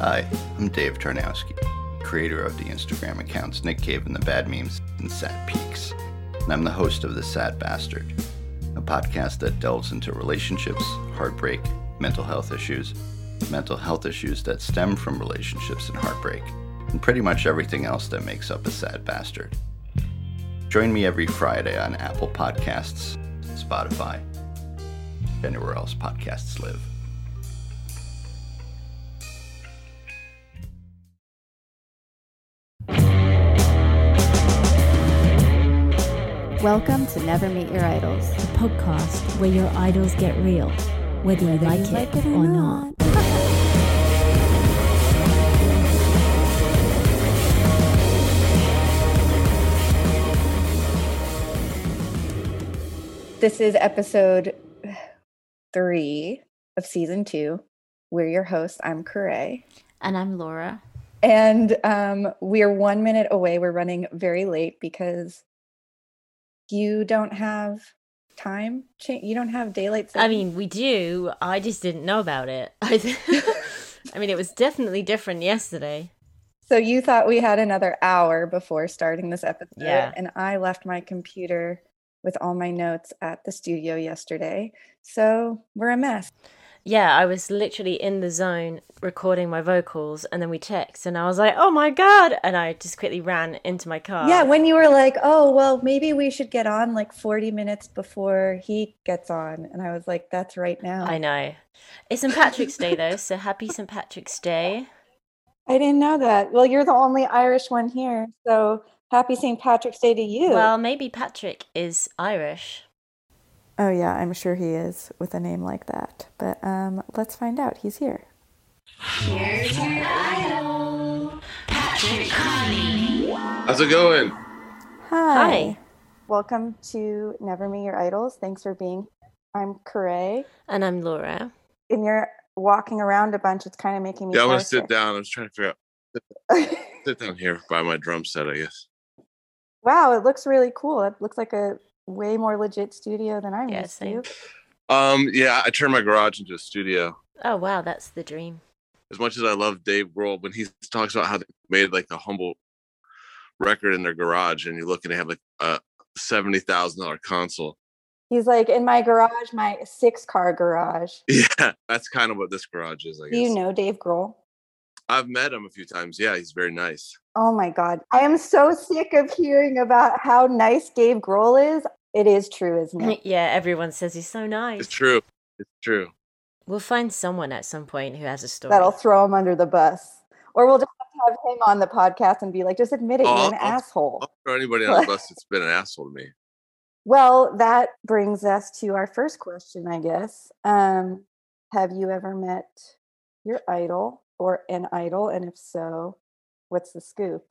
Hi, I'm Dave Tarnowski, creator of the Instagram accounts Nick Cave and the Bad Memes and Sad Peaks. And I'm the host of The Sad Bastard, a podcast that delves into relationships, heartbreak, mental health issues, mental health issues that stem from relationships and heartbreak, and pretty much everything else that makes up a sad bastard. Join me every Friday on Apple Podcasts, Spotify, anywhere else podcasts live. Welcome to Never Meet Your Idols. a podcast where your idols get real, whether you like, you like it, it or or not. not. This is episode three of season two. We're your hosts. I'm Corey. And I'm Laura. And um, we're one minute away. We're running very late because you don't have time. Cha- you don't have daylight. saving? I mean, we do. I just didn't know about it. I mean, it was definitely different yesterday. so you thought we had another hour before starting this episode. Yeah. And I left my computer with all my notes at the studio yesterday. So we're a mess. Yeah, I was literally in the zone recording my vocals, and then we text, and I was like, "Oh my god!" And I just quickly ran into my car. Yeah, when you were like, "Oh, well, maybe we should get on like 40 minutes before he gets on." And I was like, "That's right now." I know. It's St. Patrick's Day though, so happy St. Patrick's Day. I didn't know that. Well, you're the only Irish one here. So, happy St. Patrick's Day to you. Well, maybe Patrick is Irish. Oh yeah, I'm sure he is with a name like that. But um let's find out. He's here. Here's your idol, Patrick Carney. How's it going? Hi. Hi. Welcome to Never Meet Your Idols. Thanks for being here. I'm Corey. And I'm Laura. And you're walking around a bunch. It's kind of making me Yeah, I'm gonna sit down. I was trying to figure out sit down here by my drum set, I guess. wow, it looks really cool. It looks like a way more legit studio than I'm Yeah, used same. to. Um, yeah, I turned my garage into a studio. Oh wow, that's the dream. As much as I love Dave Grohl, when he talks about how they made like a humble record in their garage, and you look and they have like a seventy thousand dollar console. He's like in my garage, my six car garage. Yeah, that's kind of what this garage is. I Do you know Dave Grohl? I've met him a few times. Yeah, he's very nice. Oh my God. I am so sick of hearing about how nice Dave Grohl is. It is true, isn't it? yeah, everyone says he's so nice. It's true. It's true. We'll find someone at some point who has a story. That'll throw him under the bus. Or we'll just have to have him on the podcast and be like, just admit it, Oh, you're an I'll- asshole. I'll throw anybody on the bus that's been an asshole to me. Well, that brings us to our first question, I guess. Um, have you ever met your idol or an idol? And if so, what's the scoop?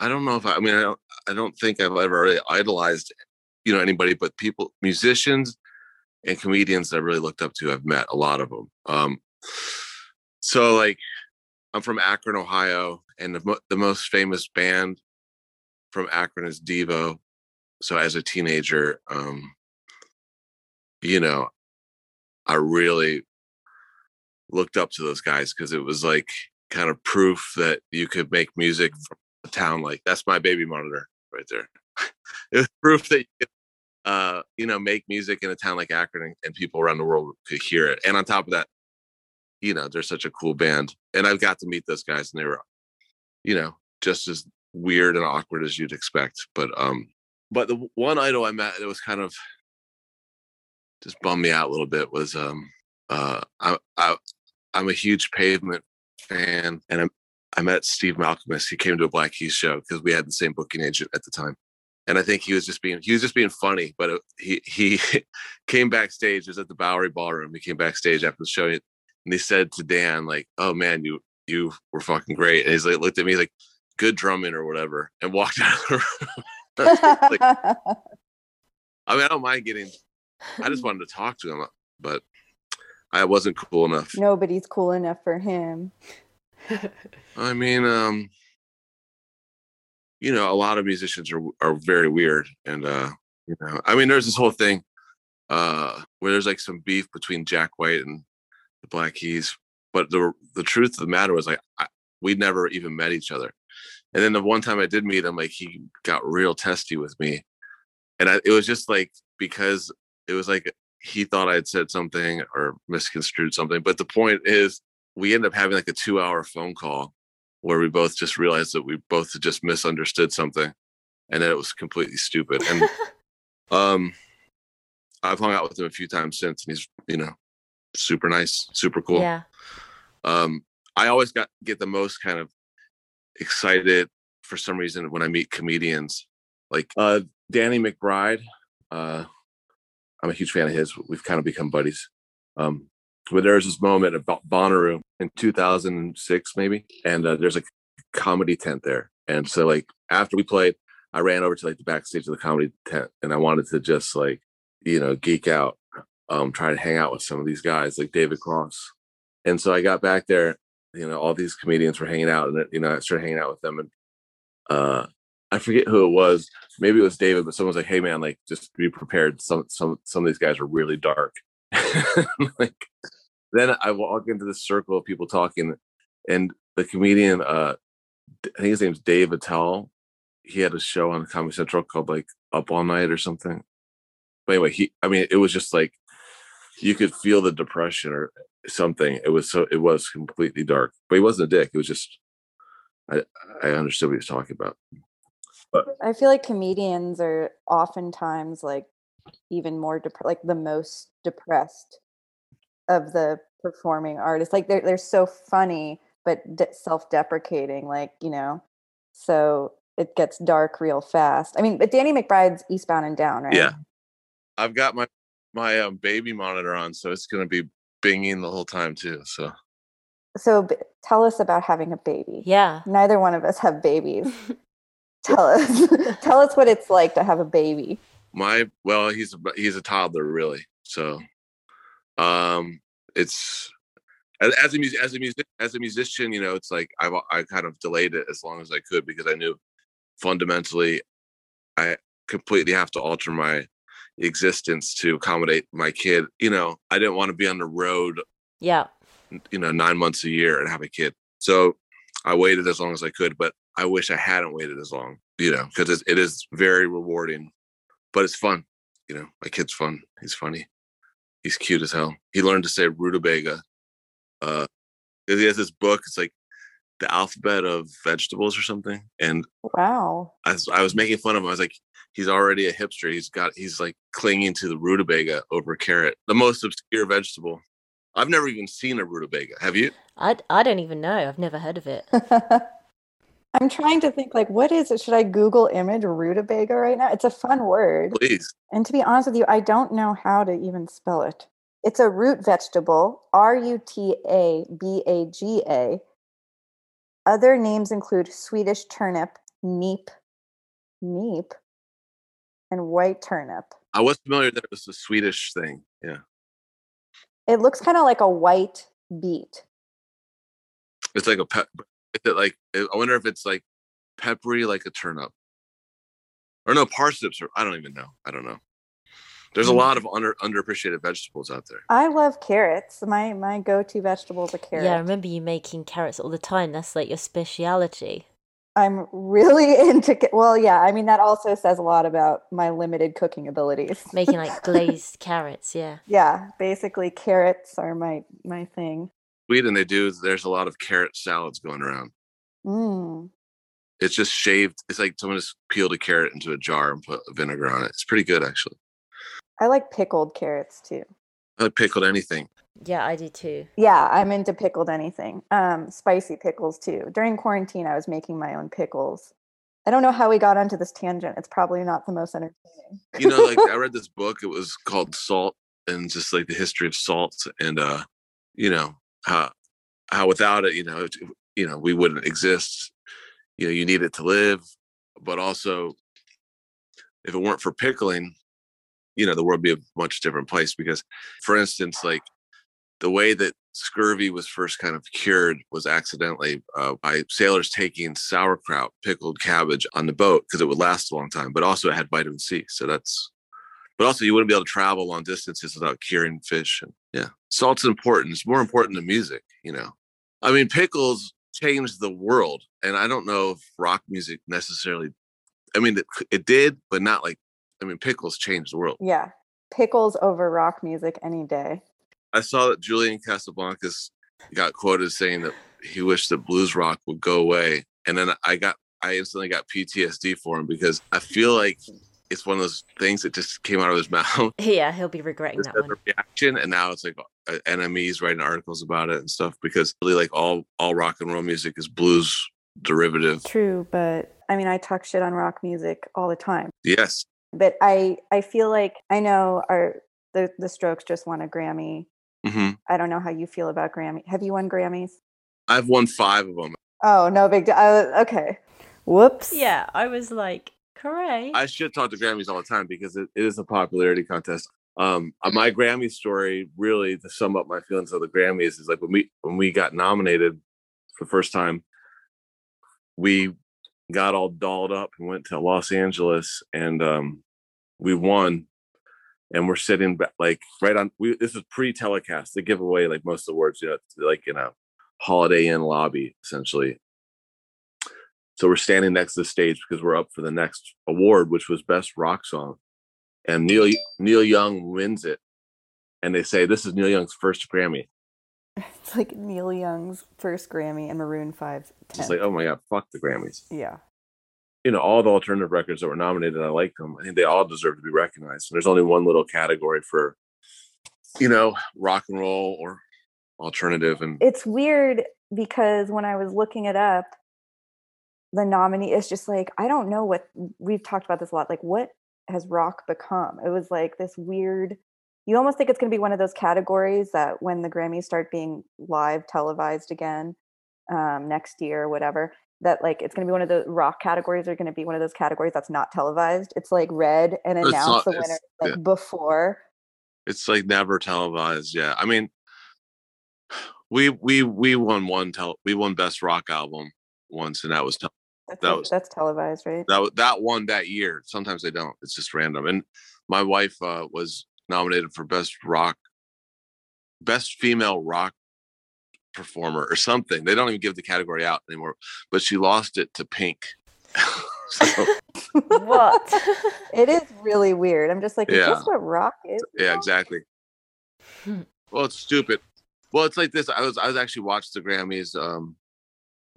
I don't know if I, I mean I don't I don't think I've ever really idolized you know anybody but people musicians and comedians that I really looked up to I've met a lot of them um so like I'm from Akron Ohio and the, the most famous band from Akron is Devo so as a teenager um you know I really looked up to those guys because it was like kind of proof that you could make music from a town like that's my baby monitor right there. it was proof that you could, uh, you know, make music in a town like Akron and, and people around the world could hear it. And on top of that, you know, they're such a cool band. And I've got to meet those guys and they were, you know, just as weird and awkward as you'd expect. But um, but the one idol I met that was kind of just bummed me out a little bit was um uh I, I I'm a huge pavement fan and I'm I met Steve Malkmus. He came to a Black Keys show because we had the same booking agent at the time. And I think he was just being he was just being funny, but it, he he came backstage. It was at the Bowery Ballroom. He came backstage after the show, and he said to Dan, like, "Oh man, you you were fucking great." And he's like, looked at me like, "Good drumming or whatever," and walked out of the room. Like, I mean, I don't mind getting. I just wanted to talk to him, but I wasn't cool enough. Nobody's cool enough for him. I mean, um, you know, a lot of musicians are are very weird, and uh, you know, I mean, there's this whole thing uh where there's like some beef between Jack White and the Black Keys but the the truth of the matter was like I, we never even met each other. And then the one time I did meet him, like he got real testy with me, and I, it was just like because it was like he thought I had said something or misconstrued something. But the point is, we ended up having like a two hour phone call where we both just realized that we both had just misunderstood something and that it was completely stupid. And um I've hung out with him a few times since and he's, you know, super nice, super cool. Yeah. Um I always got get the most kind of excited for some reason when I meet comedians. Like uh Danny McBride, uh I'm a huge fan of his. We've kind of become buddies. Um, but there was this moment at Bonnaroo in 2006, maybe, and uh, there's a comedy tent there. And so, like, after we played, I ran over to like the backstage of the comedy tent, and I wanted to just like, you know, geek out, um, try to hang out with some of these guys, like David Cross. And so I got back there, you know, all these comedians were hanging out, and you know, I started hanging out with them, and uh, I forget who it was. Maybe it was David, but someone was like, "Hey, man, like, just be prepared. Some some some of these guys are really dark." like, then I walk into this circle of people talking, and the comedian, uh, I think his name's Dave Attell. He had a show on Comedy Central called like Up All Night or something. But anyway, he, I mean, it was just like you could feel the depression or something. It was so, it was completely dark, but he wasn't a dick. It was just, I, I understood what he was talking about. But I feel like comedians are oftentimes like even more dep- like the most depressed of the performing artists. Like they're they're so funny but de- self-deprecating. Like you know, so it gets dark real fast. I mean, but Danny McBride's Eastbound and Down, right? Yeah, I've got my my um, baby monitor on, so it's gonna be binging the whole time too. So. So b- tell us about having a baby. Yeah. Neither one of us have babies. tell us tell us what it's like to have a baby my well he's he's a toddler really so um it's as, as a as a music as a musician you know it's like I've i kind of delayed it as long as i could because i knew fundamentally i completely have to alter my existence to accommodate my kid you know i didn't want to be on the road yeah you know 9 months a year and have a kid so i waited as long as i could but I wish I hadn't waited as long, you know, because it is very rewarding, but it's fun. You know, my kid's fun. He's funny. He's cute as hell. He learned to say rutabaga. Uh, he has this book. It's like the alphabet of vegetables or something. And wow, I was, I was making fun of him. I was like, he's already a hipster. He's got, he's like clinging to the rutabaga over carrot, the most obscure vegetable. I've never even seen a rutabaga. Have you? I, I don't even know. I've never heard of it. I'm trying to think like what is it? Should I Google image rutabaga right now? It's a fun word. Please. And to be honest with you, I don't know how to even spell it. It's a root vegetable, R U T A B A G A. Other names include Swedish turnip, neep, neep, and white turnip. I was familiar that it was a Swedish thing. Yeah. It looks kind of like a white beet. It's like a pep, is it like I wonder if it's like peppery like a turnip. Or no, parsnips or I don't even know. I don't know. There's a mm. lot of under underappreciated vegetables out there. I love carrots. My my go-to vegetables are carrots. Yeah, I remember you making carrots all the time. That's like your speciality. I'm really into well, yeah. I mean that also says a lot about my limited cooking abilities. Making like glazed carrots, yeah. Yeah, basically carrots are my my thing. Sweden, they do. There's a lot of carrot salads going around. Mm. It's just shaved. It's like someone just peeled a carrot into a jar and put vinegar on it. It's pretty good, actually. I like pickled carrots too. I like pickled anything. Yeah, I do too. Yeah, I'm into pickled anything. Um, spicy pickles too. During quarantine, I was making my own pickles. I don't know how we got onto this tangent. It's probably not the most entertaining. you know, like I read this book. It was called Salt, and just like the history of salt, and uh, you know, how how without it, you know, you know, we wouldn't exist. You know, you need it to live, but also if it weren't for pickling, you know, the world would be a much different place. Because, for instance, like the way that scurvy was first kind of cured was accidentally uh, by sailors taking sauerkraut, pickled cabbage on the boat because it would last a long time, but also it had vitamin C. So that's but also you wouldn't be able to travel long distances without curing fish. And yeah, salt's important. It's more important than music, you know. I mean, pickles changed the world, and I don't know if rock music necessarily. I mean, it, it did, but not like. I mean, pickles changed the world. Yeah, pickles over rock music any day. I saw that Julian Casablancas got quoted saying that he wished that blues rock would go away, and then I got I instantly got PTSD for him because I feel like it's one of those things that just came out of his mouth. Yeah, he'll be regretting Just that one. reaction, and now it's like uh, enemies writing articles about it and stuff because really, like all all rock and roll music is blues derivative. True, but I mean, I talk shit on rock music all the time. Yes, But I, I feel like I know our the the Strokes just won a Grammy. hmm I don't know how you feel about Grammy. Have you won Grammys? I've won five of them. Oh, no big deal. Uh, okay. Whoops. Yeah, I was like, hooray. I should talk to Grammys all the time because it, it is a popularity contest. Um, uh, my Grammy story, really, to sum up my feelings of the Grammys, is like when we when we got nominated for the first time, we got all dolled up and went to Los Angeles, and um, we won. And we're sitting back, like right on. We this is pre-telecast. They give away like most awards, you know, like in a Holiday Inn lobby, essentially. So we're standing next to the stage because we're up for the next award, which was best rock song. And Neil Neil Young wins it. And they say this is Neil Young's first Grammy. It's like Neil Young's first Grammy and Maroon 5's It's like, oh my god, fuck the Grammys. yeah. You know, all the alternative records that were nominated, I like them. I think they all deserve to be recognized. And there's only one little category for, you know, rock and roll or alternative. And It's weird because when I was looking it up, the nominee is just like, I don't know what we've talked about this a lot. Like, what has rock become? It was like this weird, you almost think it's going to be one of those categories that when the Grammys start being live televised again um, next year or whatever, that like it's going to be one of the rock categories are going to be one of those categories that's not televised. It's like read and It's announce not- the winner like yeah. before. it's like never televised. Yeah. I mean, we we we won one tel we won best rock album once, and that was That's, That like- was- that's televised, right? that that one that year. Sometimes they don't. It's just random. And my wife uh, was nominated for best rock, best female rock performer or something. They don't even give the category out anymore. But she lost it to Pink. so, what? It is really weird. I'm just like, is Yeah. this what rock is? yeah, now? exactly. Hmm. well, it's stupid. Well, it's like this. I was I was actually watched the Grammys um,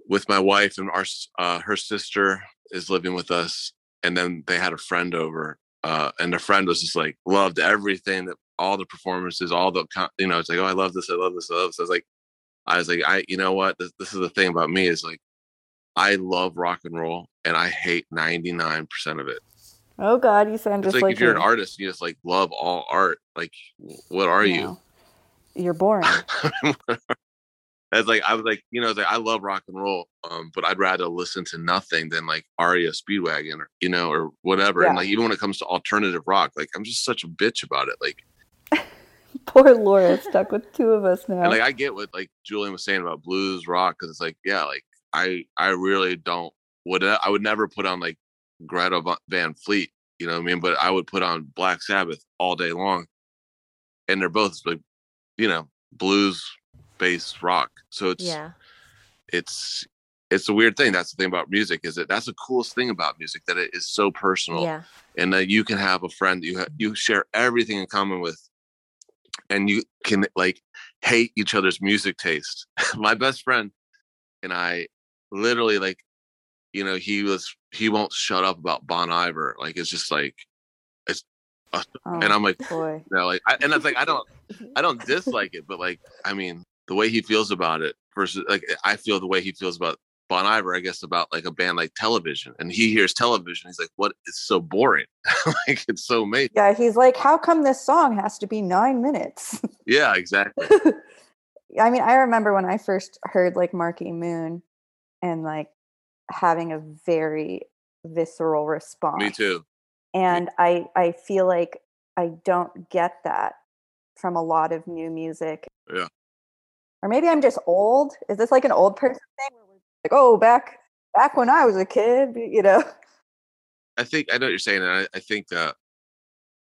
with my wife and our uh, her sister is living with us, and then they had a friend over, uh, and the friend was just like loved everything that all the performances, all the you know, it's like oh I love this, I love this, I love this. I was like, I was like I you know what this, this is the thing about me is like I love rock and roll and I hate ninety nine percent of it. Oh God, you sound It's just like, like, if you're an artist, you just like love all art. Like, what are you? You're boring. It's like I was like, you know, it's like I love rock and roll, um, but I'd rather listen to nothing than like REO Speedwagon or you know, or whatever. And like even when it comes to alternative rock, like I'm just such a bitch about it. Like, Poor Laura stuck with two of us now. and like I get what like Julian was saying about blues rock because it's like, yeah, like I I really don't would I would never put on like Greta Van Fleet, you know what I mean? But I would put on Black Sabbath all day long, and they're both like, you know, blues based rock. So it's yeah. it's it's a weird thing. That's the thing about music is that that's the coolest thing about music that it is so personal Yeah. and that you can have a friend you ha- you share everything in common with, and you can like hate each other's music taste. My best friend and I literally like, you know, he was he won't shut up about Bon Iver. Like it's just like, oh, and I'm like, boy. you know, like, I, and it's like I don't I don't dislike it, but like I mean the way he feels about it versus like eh, I feel the way he feels about Bon Iver, I guess about like a band like Television, and he hears Television, he's like, "What? It's so boring. like it's so amazing." Yeah, he's like, how come this song has to be nine minutes? Yeah, exactly. I mean, I remember when I first heard like Marquee Moon and like having a very visceral response. Me too. and i i feel like i don't get that from a lot of new music Yeah. Or maybe i'm just old is this like an old person thing like oh back back when i was a kid you know I think I know what you're saying, and I, I think that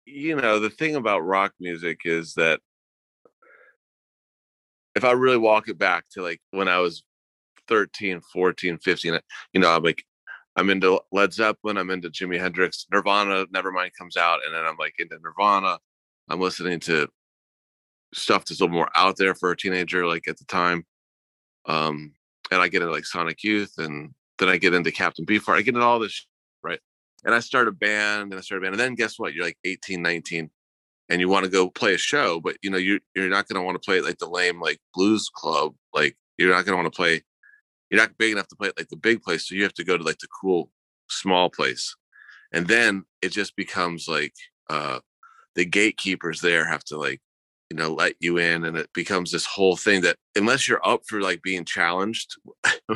you know, the thing about rock music is that if I really walk it back to like when I was 13, 14, 15, you know, I'm like, I'm into Led Zeppelin, I'm into Jimi Hendrix, Nirvana, Nevermind comes out, and then I'm like into Nirvana. I'm listening to stuff that's a little more out there for a teenager, like at the time. Um, and I get into like Sonic Youth, and then I get into Captain Beefheart. I get into all this, right? And I start a band, and I start a band, and then guess what? You're like 18, 19, and you want to go play a show, but you know you you're not going to want to play it like the lame like blues club. Like you're not going to want to play. You're not big enough to play like the big place, so you have to go to like the cool small place, and then it just becomes like uh the gatekeepers there have to like you know let you in and it becomes this whole thing that unless you're up for like being challenged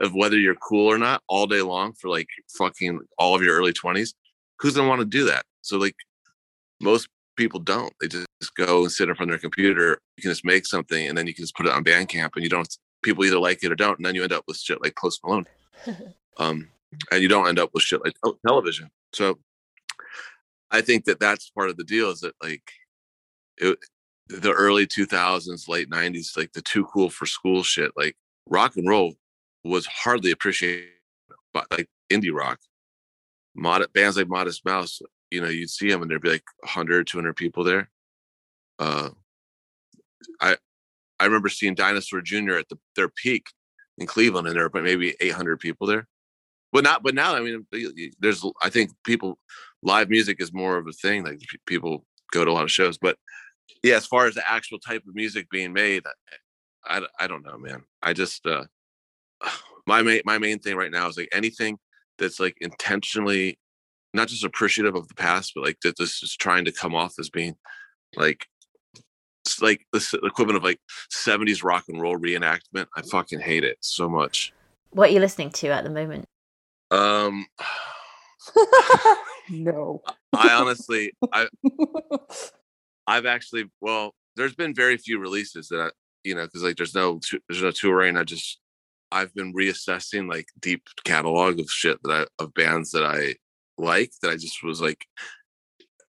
of whether you're cool or not all day long for like fucking all of your early 20s who's gonna want to do that? So like most people don't. They just go and sit in front of their computer you can just make something and then you can just put it on bandcamp and you don't people either like it or don't and then you end up with shit like post malone. Um and you don't end up with shit like television. So i think that that's part of the deal is that like it, the early 2000s late 90s like the too cool for school shit like rock and roll was hardly appreciated but like indie rock. Mod bands like modest mouse you know you'd see them and there'd be like 100 200 people there. Uh i i remember seeing dinosaur jr at the, their peak in cleveland and there were maybe 800 people there. But not but now i mean there's i think people live music is more of a thing like people go to a lot of shows but yeah, as far as the actual type of music being made, I, I, I don't know, man. I just uh, my main my main thing right now is like anything that's like intentionally not just appreciative of the past, but like that this is trying to come off as being like it's like the equivalent of like 70s rock and roll reenactment. I fucking hate it so much. What are you listening to at the moment? Um no. I honestly I I've actually well, there's been very few releases that I, you know, because like there's no there's no touring. I just I've been reassessing like deep catalog of shit that I of bands that I like that I just was like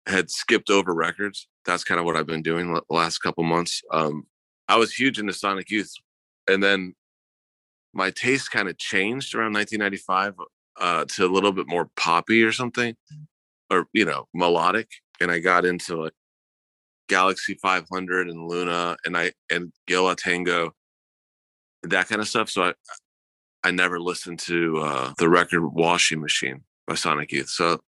had skipped over records. That's kind of what I've been doing the last couple months. Um, I was huge into Sonic Youth, and then my taste kind of changed around 1995 uh, to a little bit more poppy or something, or you know, melodic. And I got into like Galaxie 500 and Luna and I and Yo La Tengo, that kind of stuff. So I I never listened to uh, the record Washing Machine by Sonic Youth. So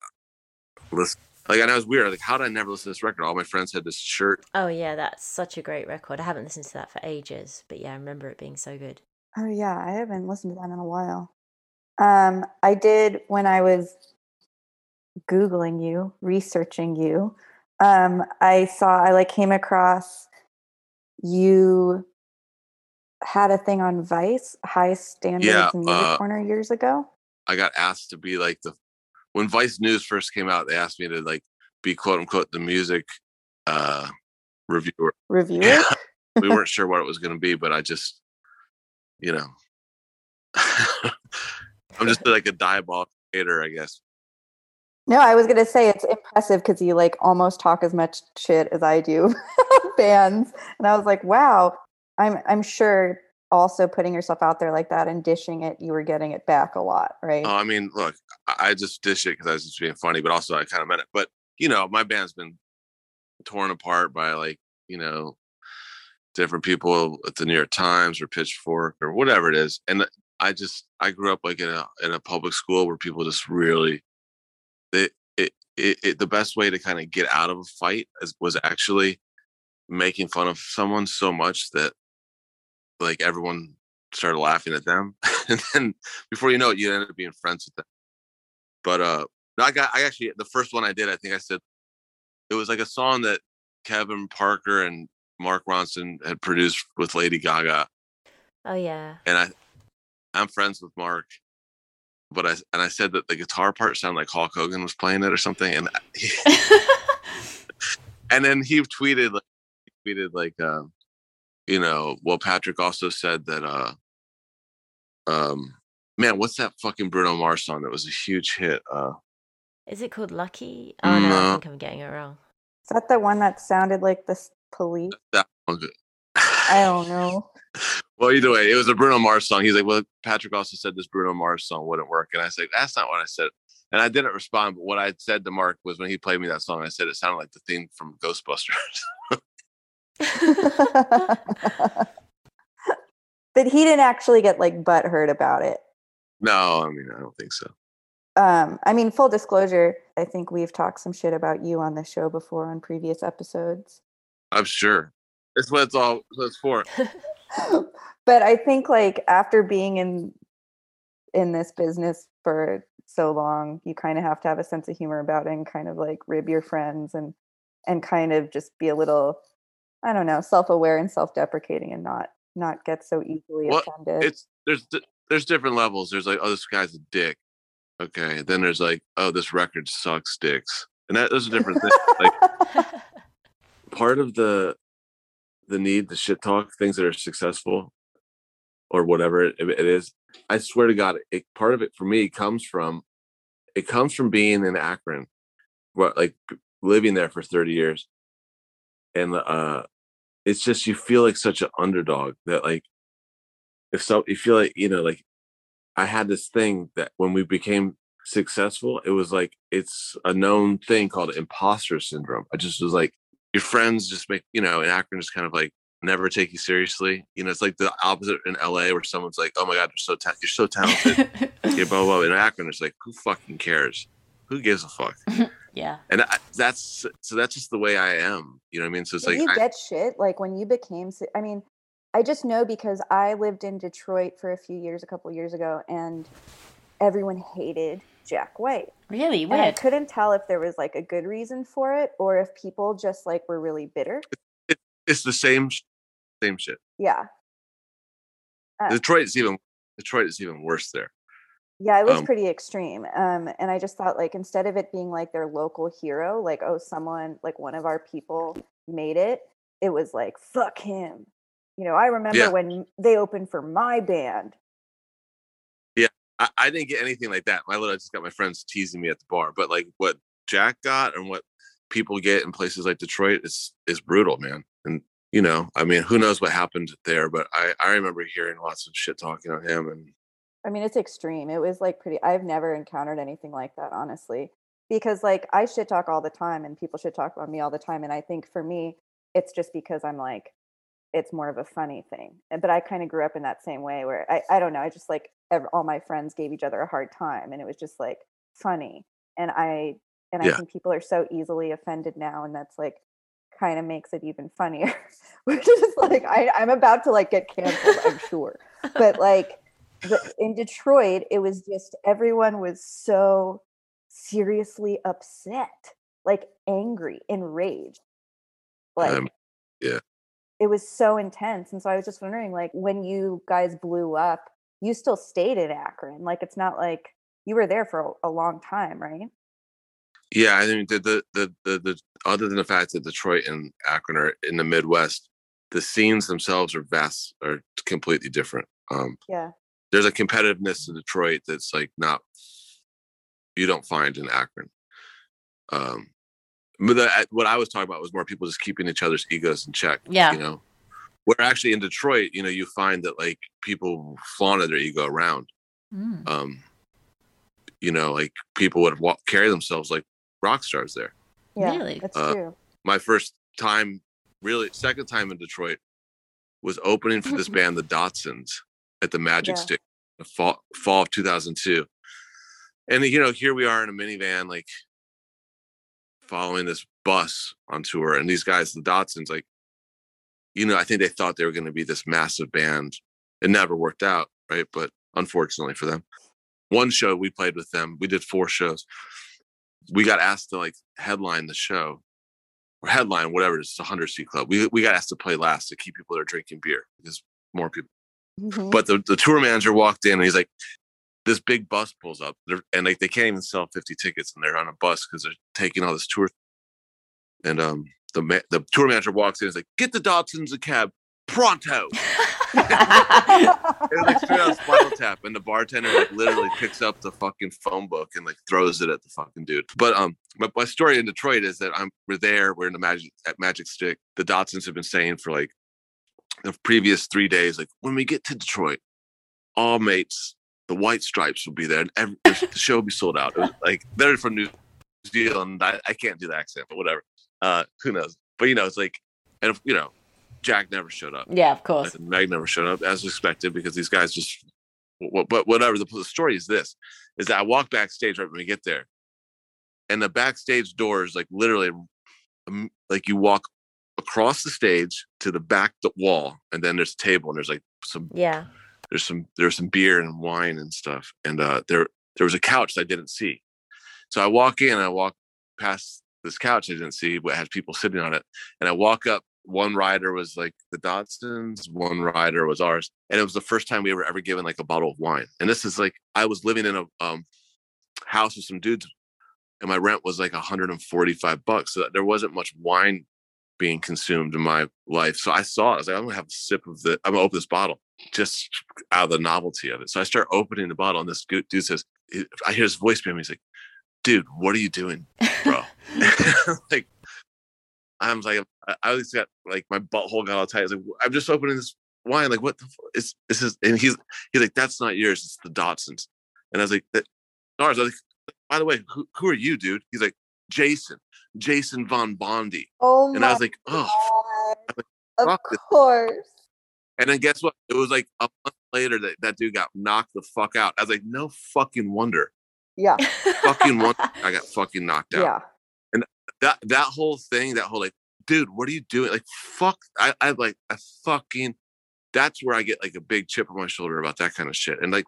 listen, like I know it's weird. Like how did I never listen to this record? All my friends had this shirt. Oh yeah, that's such a great record. I haven't listened to that for ages, but yeah, I remember it being so good. Oh yeah, I haven't listened to that in a while. Um, I did when I was googling you, researching you um, I saw, I like came across you had a thing on Vice, High Standards Yeah, Music uh, Corner years ago. I got asked to be like the when Vice News first came out. They asked me to like be quote unquote the music uh reviewer. Reviewer? we weren't sure what it was going to be, but I just, you know, I'm just like a diabolical hater, I guess. No, I was gonna say it's impressive because you like almost talk as much shit as I do bands, and I was like, wow. I'm I'm sure also putting yourself out there like that and dishing it, you were getting it back a lot, right? Oh, I mean, look, I just dish it because I was just being funny, but also I kind of meant it. But you know, my band's been torn apart by like you know different people at the New York Times or Pitchfork or whatever it is, and I just I grew up like in a in a public school where people just really it it, it, it the best way to kind of get out of a fight is, was actually making fun of someone so much that like everyone started laughing at them and then before you know it you end up being friends with them. But uh i got i actually the first one i did i think i said it was like a song that kevin parker and mark ronson had produced with lady gaga. Oh yeah. and i i'm friends with mark but i and i said that the guitar part sounded like hulk hogan was playing it or something and he, and then he tweeted like he tweeted like uh, you know well patrick also said that uh um man what's that fucking bruno mars song that was a huge hit uh Is it called Lucky? Oh no, I think I'm getting it wrong. Is that the one that sounded like the police? That one's I don't know. Well, either way, it was a Bruno Mars song. He's like, "Well, Patrick also said this Bruno Mars song wouldn't work," and I said, "That's not what I said." And I didn't respond. But what I said to Mark was when he played me that song, I said it sounded like the theme from Ghostbusters. but he didn't actually get like butthurt about it. no, I mean, I don't think so. Um, I mean, full disclosure, I think we've talked some shit about you on the show before on previous episodes. I'm sure. It's what it's all it's for. but I think like after being in in this business for so long, you kind of have to have a sense of humor about it and kind of like rib your friends and and kind of just be a little I don't know, self-aware and self-deprecating and not not get so easily Well, offended. It's there's there's different levels. There's like, oh, this guy's a dick. Okay. Then there's like, oh, this record sucks dicks. And that those are different things. Like part of the the need to shit talk things that are successful or whatever it, it is i swear to god it part of it for me comes from it comes from being in akron like living there for 30 years. And uh it's just you feel like such an underdog that like if so you feel like you know like i had this thing that when we became successful it was like it's a known thing called imposter syndrome. I just was like your friends just make you know in akron just kind of like never take you seriously you know it's like the opposite in la where someone's like oh my god you're so ta- you're so talented. You're blah, blah blah. In akron it's like who fucking cares? Who gives a fuck? Yeah. and I, that's so that's just the way i am you know what i mean? So it's Did like you I- get shit like when you became i mean i just know because i lived in detroit for a few years a couple years ago and everyone hated jack white. Really? And i couldn't tell if there was like a good reason for it or if people just like were really bitter. It's the same sh- same shit. Yeah. Uh, detroit is even detroit is even worse there. Yeah it was Um, pretty extreme um and i just thought like instead of it being like their local hero like oh someone like one of our people made it it was like fuck him. You know i remember Yeah. when they opened for my band I, I didn't get anything like that. My little, I just got my friends teasing me at the bar. But like what Jack got and what people get in places like Detroit is is brutal, man. And you know, I mean, who knows what happened there? But I I remember hearing lots of shit talking on him, and I mean, it's extreme. It was like pretty. I've never encountered anything like that, honestly, because like I shit talk all the time, and people shit talk about me all the time. And I think for me, it's just because I'm like, it's more of a funny thing. But I kind of grew up in that same way, where I, I don't know, I just like all my friends gave each other a hard time, and it was just like funny. And I and I think people are so easily offended now, and that's like kind of makes it even funnier. Which is like I, I'm about to like get canceled, I'm sure. But like the, in Detroit, it was just everyone was so seriously upset, like angry, enraged. Like Um, yeah. It was so intense. And so I was just wondering, like, when you guys blew up, you still stayed in Akron. Like, it's not like you were there for a, a long time, right? yeah, I mean, the, the the the the other than the fact that Detroit and Akron are in the Midwest, the scenes themselves are vast, are completely different. Um, Yeah. there's a competitiveness in Detroit that's like not you don't find in Akron. Um, but the, uh, what I was talking about was more people just keeping each other's egos in check. Yeah. you know, where actually in Detroit, you know, you find that like people flaunted their ego around. Mm. Um, you know, like people would walk, carry themselves like rock stars there. Yeah. Really? That's Uh, true. My first time, really, second time in Detroit was opening for this band, the Datsuns, at the Magic Yeah. Stick, the fall fall of 2002. And you know, here we are in a minivan, like following this bus on tour, and these guys, the Datsuns, like, you know, I think they thought they were going to be this massive band. It never worked out, right? But unfortunately for them, one show we played with them, we did four shows. We got asked to like headline the show or headline, whatever. It's a hundred seat club. We we got asked to play last to keep people that are drinking beer because more people. Mhm. But the, the tour manager walked in and he's like, this big bus pulls up They're- and like they can't even sell 50 tickets and they're on a bus because they're taking all this tour. And um the ma- the tour manager walks in and is like, get the Datsuns a cab pronto. and like straight out Spinal Tap, and the bartender like literally picks up the fucking phone book and like throws it at the fucking dude. But um, my, my story in Detroit is that I'm we're there, we're in the magic at Magic Stick. The Datsuns have been saying for like the previous three days, like when we get to Detroit, all mates, the White Stripes will be there, and every, the show will be sold out. It was like they're from New Zealand. I, I can't do the accent, but whatever. Uh, who knows? But you know, it's like, and if, you know, Jack never showed up. Yeah, of course. And Meg never showed up as expected because these guys just. But whatever the, the story is, this is that I walk backstage right when we get there, and the backstage doors like literally, um, like you walk across the stage to the back the wall, and then there's a table and there's like some Yeah. There's some there's some beer and wine and stuff and uh there there was a couch that i didn't see. So i walk in i walk past this couch i didn't see but had people sitting on it and i walk up one rider was like the Datsuns one rider was ours and it was the first time we were ever given like a bottle of wine and this is like i was living in a um house with some dudes and my rent was like 145 bucks so there wasn't much wine being consumed in my life so i saw it i was like i'm gonna have a sip of the i'm gonna open this bottle just out of the novelty of it. So I start opening the bottle, and this dude says, I hear his voice behind me. He's like, dude, what are you doing, bro? like, I'm like, I always got like my butthole got all tight. I was like, I'm just opening this wine. Like, what the fuck? Is this is? And he's he's like, that's not yours. It's the Datsuns. And I was like, ours. I was like, by the way, who, who are you, dude? He's like, Jason, Jason Von Bondi. Oh And I was like, oh. I'm Of this. course. And then guess what? It was like a month later that that dude got knocked the fuck out. I was like, no fucking wonder. Yeah. Fucking wonder I got fucking knocked out. Yeah. And that that whole thing, that whole like, dude, what are you doing? Like, fuck. I, I like I fucking that's where I get like a big chip on my shoulder about that kind of shit. And like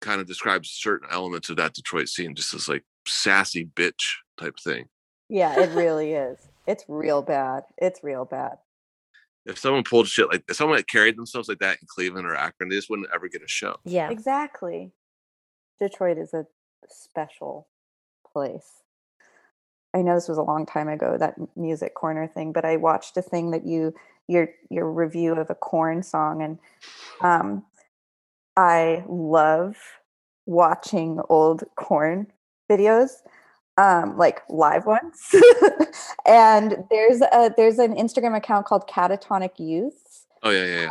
kind of describes certain elements of that Detroit scene, just as like sassy bitch type thing. Yeah, it really is. It's real bad. It's real bad. If someone pulled shit like if someone had carried themselves like that in Cleveland or Akron, they just wouldn't ever get a show. Yeah. Exactly. Detroit is a special place. I know this was a long time ago that music corner thing, but I watched a thing that you your your review of a Korn song and um I love watching old Korn videos um like live ones. and there's a there's an Instagram account called Catatonic Youths Oh yeah, yeah, yeah.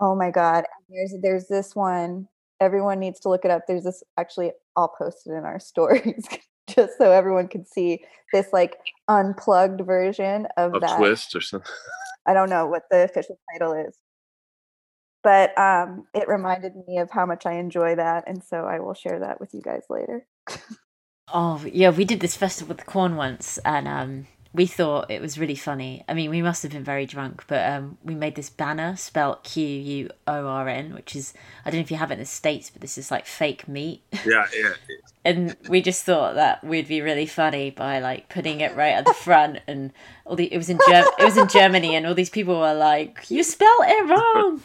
Oh my god. and There's there's this one. Everyone needs to look it up. There's this actually I'll post it in our stories just so everyone can see this like unplugged version of A that. twist or something. I don't know what the official title is. But um it reminded me of how much I enjoy that and so I will share that with you guys later. Oh yeah, we did this festival with the Korn once, and um, we thought it was really funny. I mean, we must have been very drunk, but um, we made this banner spelled Q U O R N, which is I don't know if you have it in the states, but this is like fake meat, Yeah, yeah. and we just thought that we'd be really funny by like putting it right at the front, and all the it was in Germ- it was in Germany, and all these people were like, "You spelled it wrong."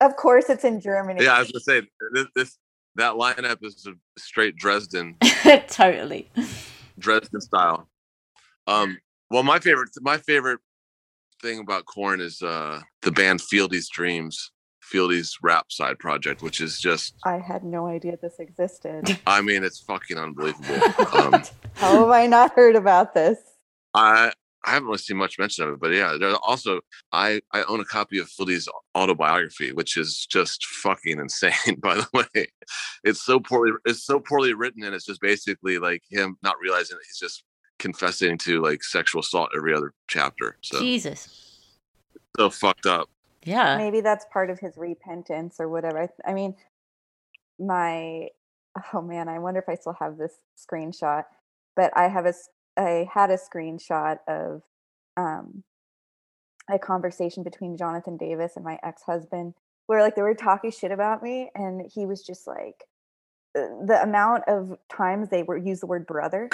Of course it's in Germany. Yeah, I was gonna say this, this that lineup is a straight Dresden, totally. Dresden style. Um, well, my favorite, my favorite thing about Korn is uh the band Fieldy's Dreams, Fieldy's rap side project, which is just, I had no idea this existed. I mean, it's fucking unbelievable. Um, How have I not heard about this? I I haven't really seen much mention of it, but yeah, there also I I own a copy of Fieldy's autobiography, which is just fucking insane. By the way, it's so poorly it's so poorly written, and it's just basically like him not realizing that he's just confessing to like sexual assault every other chapter. So Jesus. so fucked up. Yeah. maybe that's part of his repentance or whatever. I, I mean, my oh man, I wonder if I still have this screenshot. But I have a s- I had a screenshot of um a conversation between Jonathan Davis and my ex husband where like they were talking shit about me, and he was just like uh, the amount of times they were use the word brother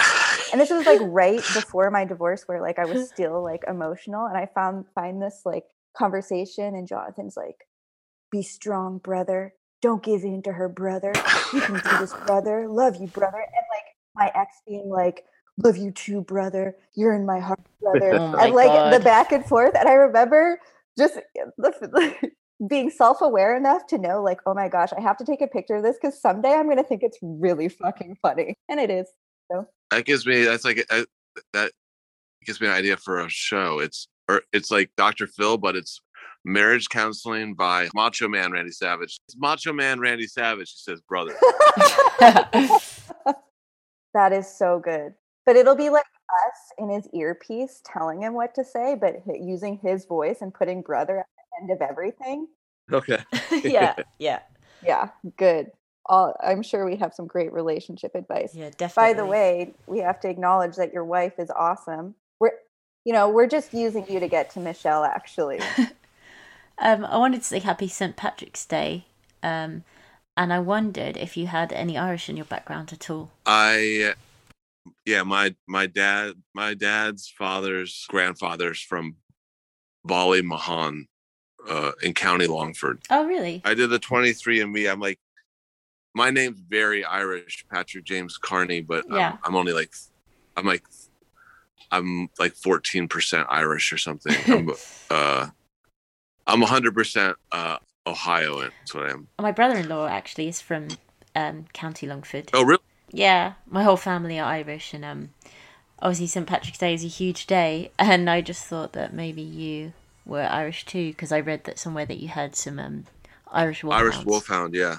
and this was like right before my divorce where like i was still like emotional and i found find this like conversation and jonathan's like be strong brother. Don't give in to her brother. You can do this brother. Love you brother. And like my ex being like love you too brother. You're in my heart brother. Oh my and like the back and forth and i remember just eh, the, being self-aware enough to know like oh my gosh i have to take a picture of this because someday i'm going to think it's really fucking funny. And it is so. That gives me that's like I, that gives me an idea for a show. It's or it's like dr phil but it's marriage counseling by macho man randy savage. It's macho man randy savage he says brother. That is so good but it'll be like us in his earpiece telling him what to say but using his voice and putting brother at the end of everything okay yeah, yeah, yeah good all i'm sure we have some great relationship advice yeah, definitely. by the way we have to acknowledge that your wife is awesome we're you know we're just using you to get to michelle actually Um, I wanted to say Happy St. Patrick's Day, um, and I wondered if you had any Irish in your background at all. I yeah, my my dad my dad's father's grandfather's from Ballymahon uh in County Longford. Oh, really? I did the 23 and me. I'm like my name's very Irish, Patrick James Carney, but Yeah. I'm, I'm only like I'm like I'm like 14% Irish or something. I'm uh I'm 100% uh Ohioan. That's what I am. My brother-in-law actually is from um, County Longford. Oh, really? Yeah, my whole family are Irish, and um, obviously St. Patrick's Day is a huge day, and I just thought that maybe you were Irish too, because I read that somewhere that you had some um, Irish wolfhounds. Irish Wolfhound, yeah.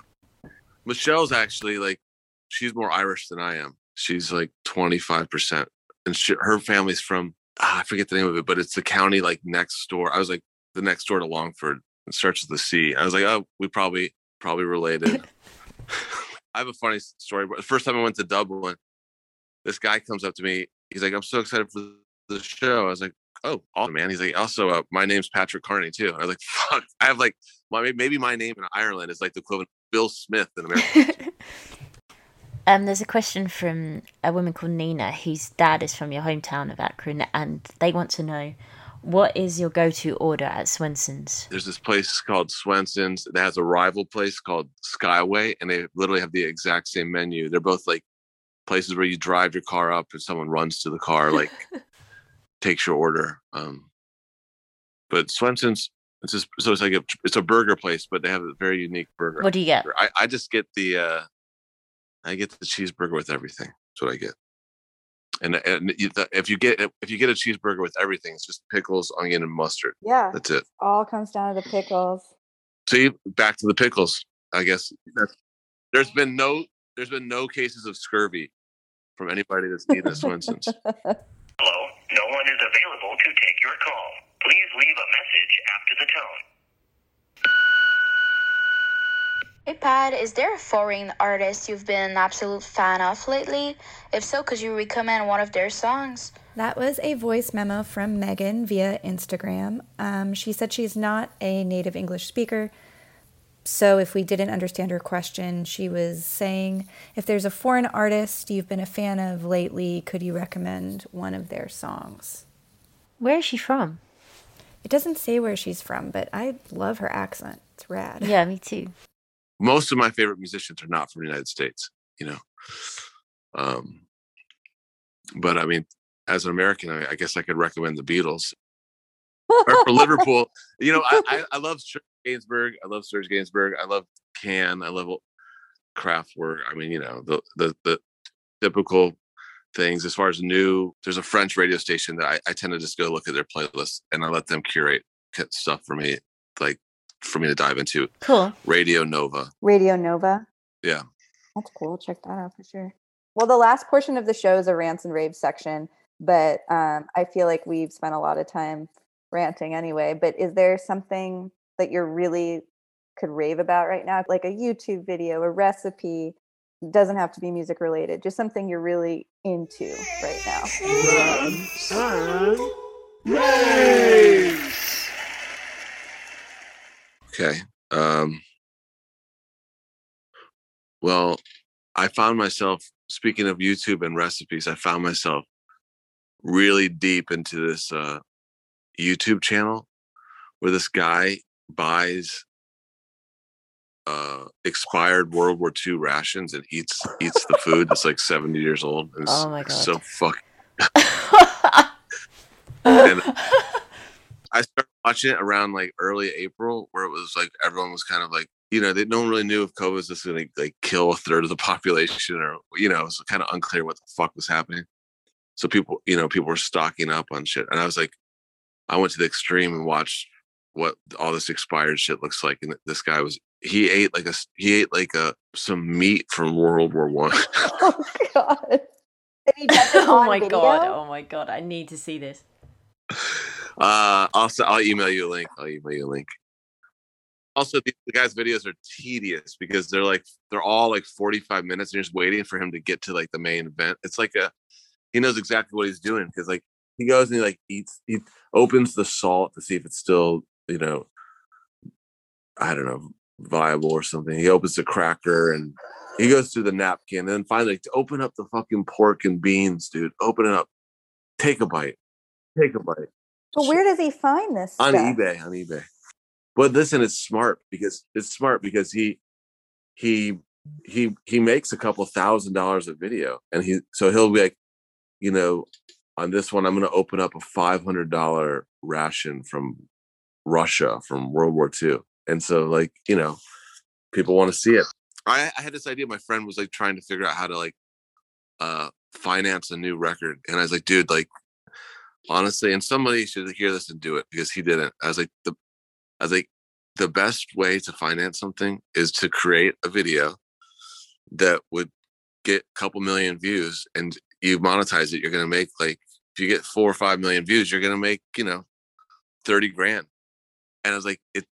Michelle's actually like, she's more Irish than I am. She's like 25%. And she, her family's from, ah, I forget the name of it, but it's the county like next door. I was like, the next door to Longford. It starts with the C. I was like, oh, we probably, probably related. I have a funny story. The first time I went to Dublin, this guy comes up to me. He's like, I'm so excited for the show. I was like, oh, awesome, man. He's like, also, uh, my name's Patrick Carney, too. I was like, fuck. I have like, my, maybe my name in Ireland is like the equivalent of Bill Smith in America. Um, there's a question from a woman called Nina, whose dad is from your hometown of Akron, and they want to know what is your go-to order at Swenson's? There's this place called Swenson's that has a rival place called Skyway, and they literally have the exact same menu. They're both like places where you drive your car up and someone runs to the car, like takes your order. Um, but Swenson's, it's just so it's like a it's a burger place, but they have a very unique burger. What do you get? I, I just get the uh I get the cheeseburger with everything. That's what I get. And and if you get if you get a cheeseburger with everything, it's just pickles, onion, and mustard. yeah That's it. all comes down to the pickles See, back to the pickles. I guess there's been no there's been no cases of scurvy from anybody that's eaten at Swenson's. Hello, no one is available to take your call. Please leave a message after the tone. Hey Pat, is there a foreign artist you've been an absolute fan of lately? If so, could you recommend one of their songs? That was a voice memo from Megan via Instagram. Um, she said she's not a native English speaker. So, if we didn't understand her question, she was saying if there's a foreign artist you've been a fan of lately, could you recommend one of their songs? Where is she from? It doesn't say where she's from, but I love her accent. It's rad. Yeah, me too. Most of my favorite musicians are not from the United States, you know. Um, but I mean, as an American, I, I guess I could recommend the Beatles or for Liverpool. You know, I, I, I love Serge Gainsbourg. I love Serge Gainsbourg. I love Can. I love Kraftwerk. I mean, you know, the the the typical things as far as new. There's a French radio station that I, I tend to just go look at their playlist and I let them curate stuff for me, like for me to dive into. Cool. Radio Nova. radio nova Yeah. That's cool. Check that out for sure. Well, the last portion of the show is a rants and raves section, but um, I feel like we've spent a lot of time ranting anyway. But is there something that you're really could rave about right now, like a YouTube video, a recipe? Doesn't have to be music related, just something you're really into right now. Okay. Um, well, I found myself speaking of YouTube and recipes. I found myself really deep into this uh, YouTube channel where this guy buys uh, expired World War II rations and eats eats the food that's like seventy years old. And it's Oh my God. So fuck. And I started watching it around like early April, where it was like everyone was kind of like, you know, they no one really knew if COVID was just going to like kill a third of the population, or you know, it was kind of unclear what the fuck was happening. So people, you know, people were stocking up on shit, and I was like, I went to the extreme and watched what all this expired shit looks like, and this guy was he ate like a he ate like a some meat from World War One. oh my god. And he does it oh my video? god! Oh my god! I need to see this. Uh, also, I'll email you a link. I'll email you a link. Also, the, the guy's videos are tedious because they're like they're all like 45 minutes and you're just waiting for him to get to like the main event. It's like a he knows exactly what he's doing because like he goes and he like eats he opens the salt to see if it's still, you know, I don't know, viable or something. He opens the cracker and he goes through the napkin and then finally like, to open up the fucking pork and beans, dude. Open it up. Take a bite. Take a bite But where does he find this on stuff? eBay on eBay. But listen, it's smart because it's smart because he he he he makes a couple thousand dollars a video, and he so he'll be like, you know, on this one I'm going to open up a five hundred dollar ration from Russia from World War II, and so like you know, people want to see it. I, I had this idea. My friend was like trying to figure out how to like uh finance a new record, and I was like, dude, like honestly, and somebody should hear this and do it because he didn't. I was like, the I was like, the best way to finance something is to create a video that would get a couple million views and you monetize it, you're gonna make like if you get four or five million views, you're gonna make, you know, 30 grand. And I was like, it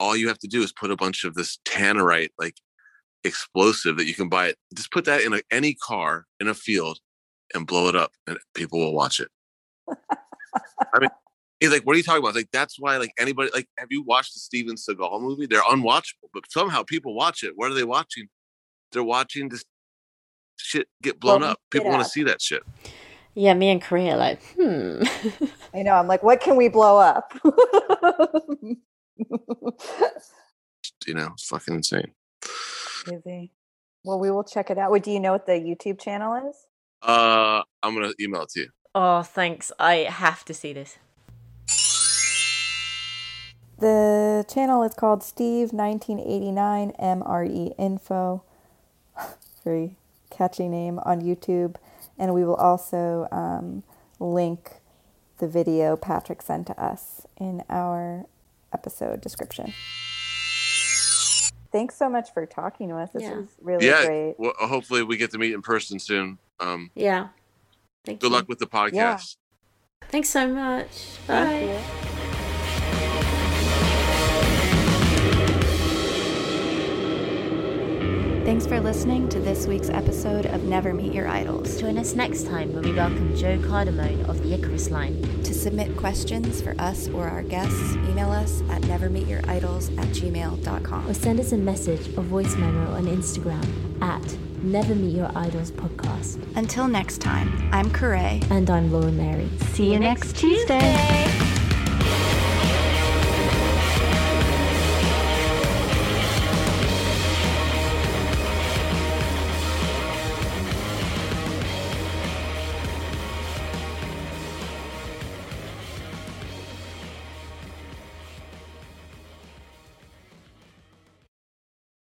all you have to do is put a bunch of this tannerite like explosive that you can buy it. Just put that in a, any car in a field and blow it up and people will watch it. I mean, he's like, "What are you talking about?" Like, "That's why, like, anybody, like, have you watched the Steven Seagal movie? They're unwatchable, but somehow people watch it. What are they watching? They're watching this shit get blown Blown up. People want to see that shit. Yeah, me and Corray like, hmm. I know. I'm like, what can we blow up? You know, it's fucking insane. Crazy. Well, we will check it out. Wait, do you know what the YouTube channel is? Uh, I'm gonna email it to you. Oh, thanks. I have to see this. The channel is called Steve1989 MRE E Info. Very catchy name on YouTube. And we will also um, link the video Patrick sent to us in our episode description. Thanks so much for talking to us. This Yeah. is really yeah. great. Well, hopefully we get to meet in person soon. Um, Yeah. Thank good you. luck with the podcast. Yeah. Thanks so much. Bye. you. Thanks for listening to this week's episode of Never Meet Your Idols. Join us next time when we welcome Joe Cardamone of the Icarus Line. To submit questions for us or our guests, email us at nevermeetyouridols at gmail.com. Or send us a message or voice memo on Instagram at Never Meet Your Idols Podcast. Until next time, I'm Corray. And I'm Laura Mary. See you next Tuesday.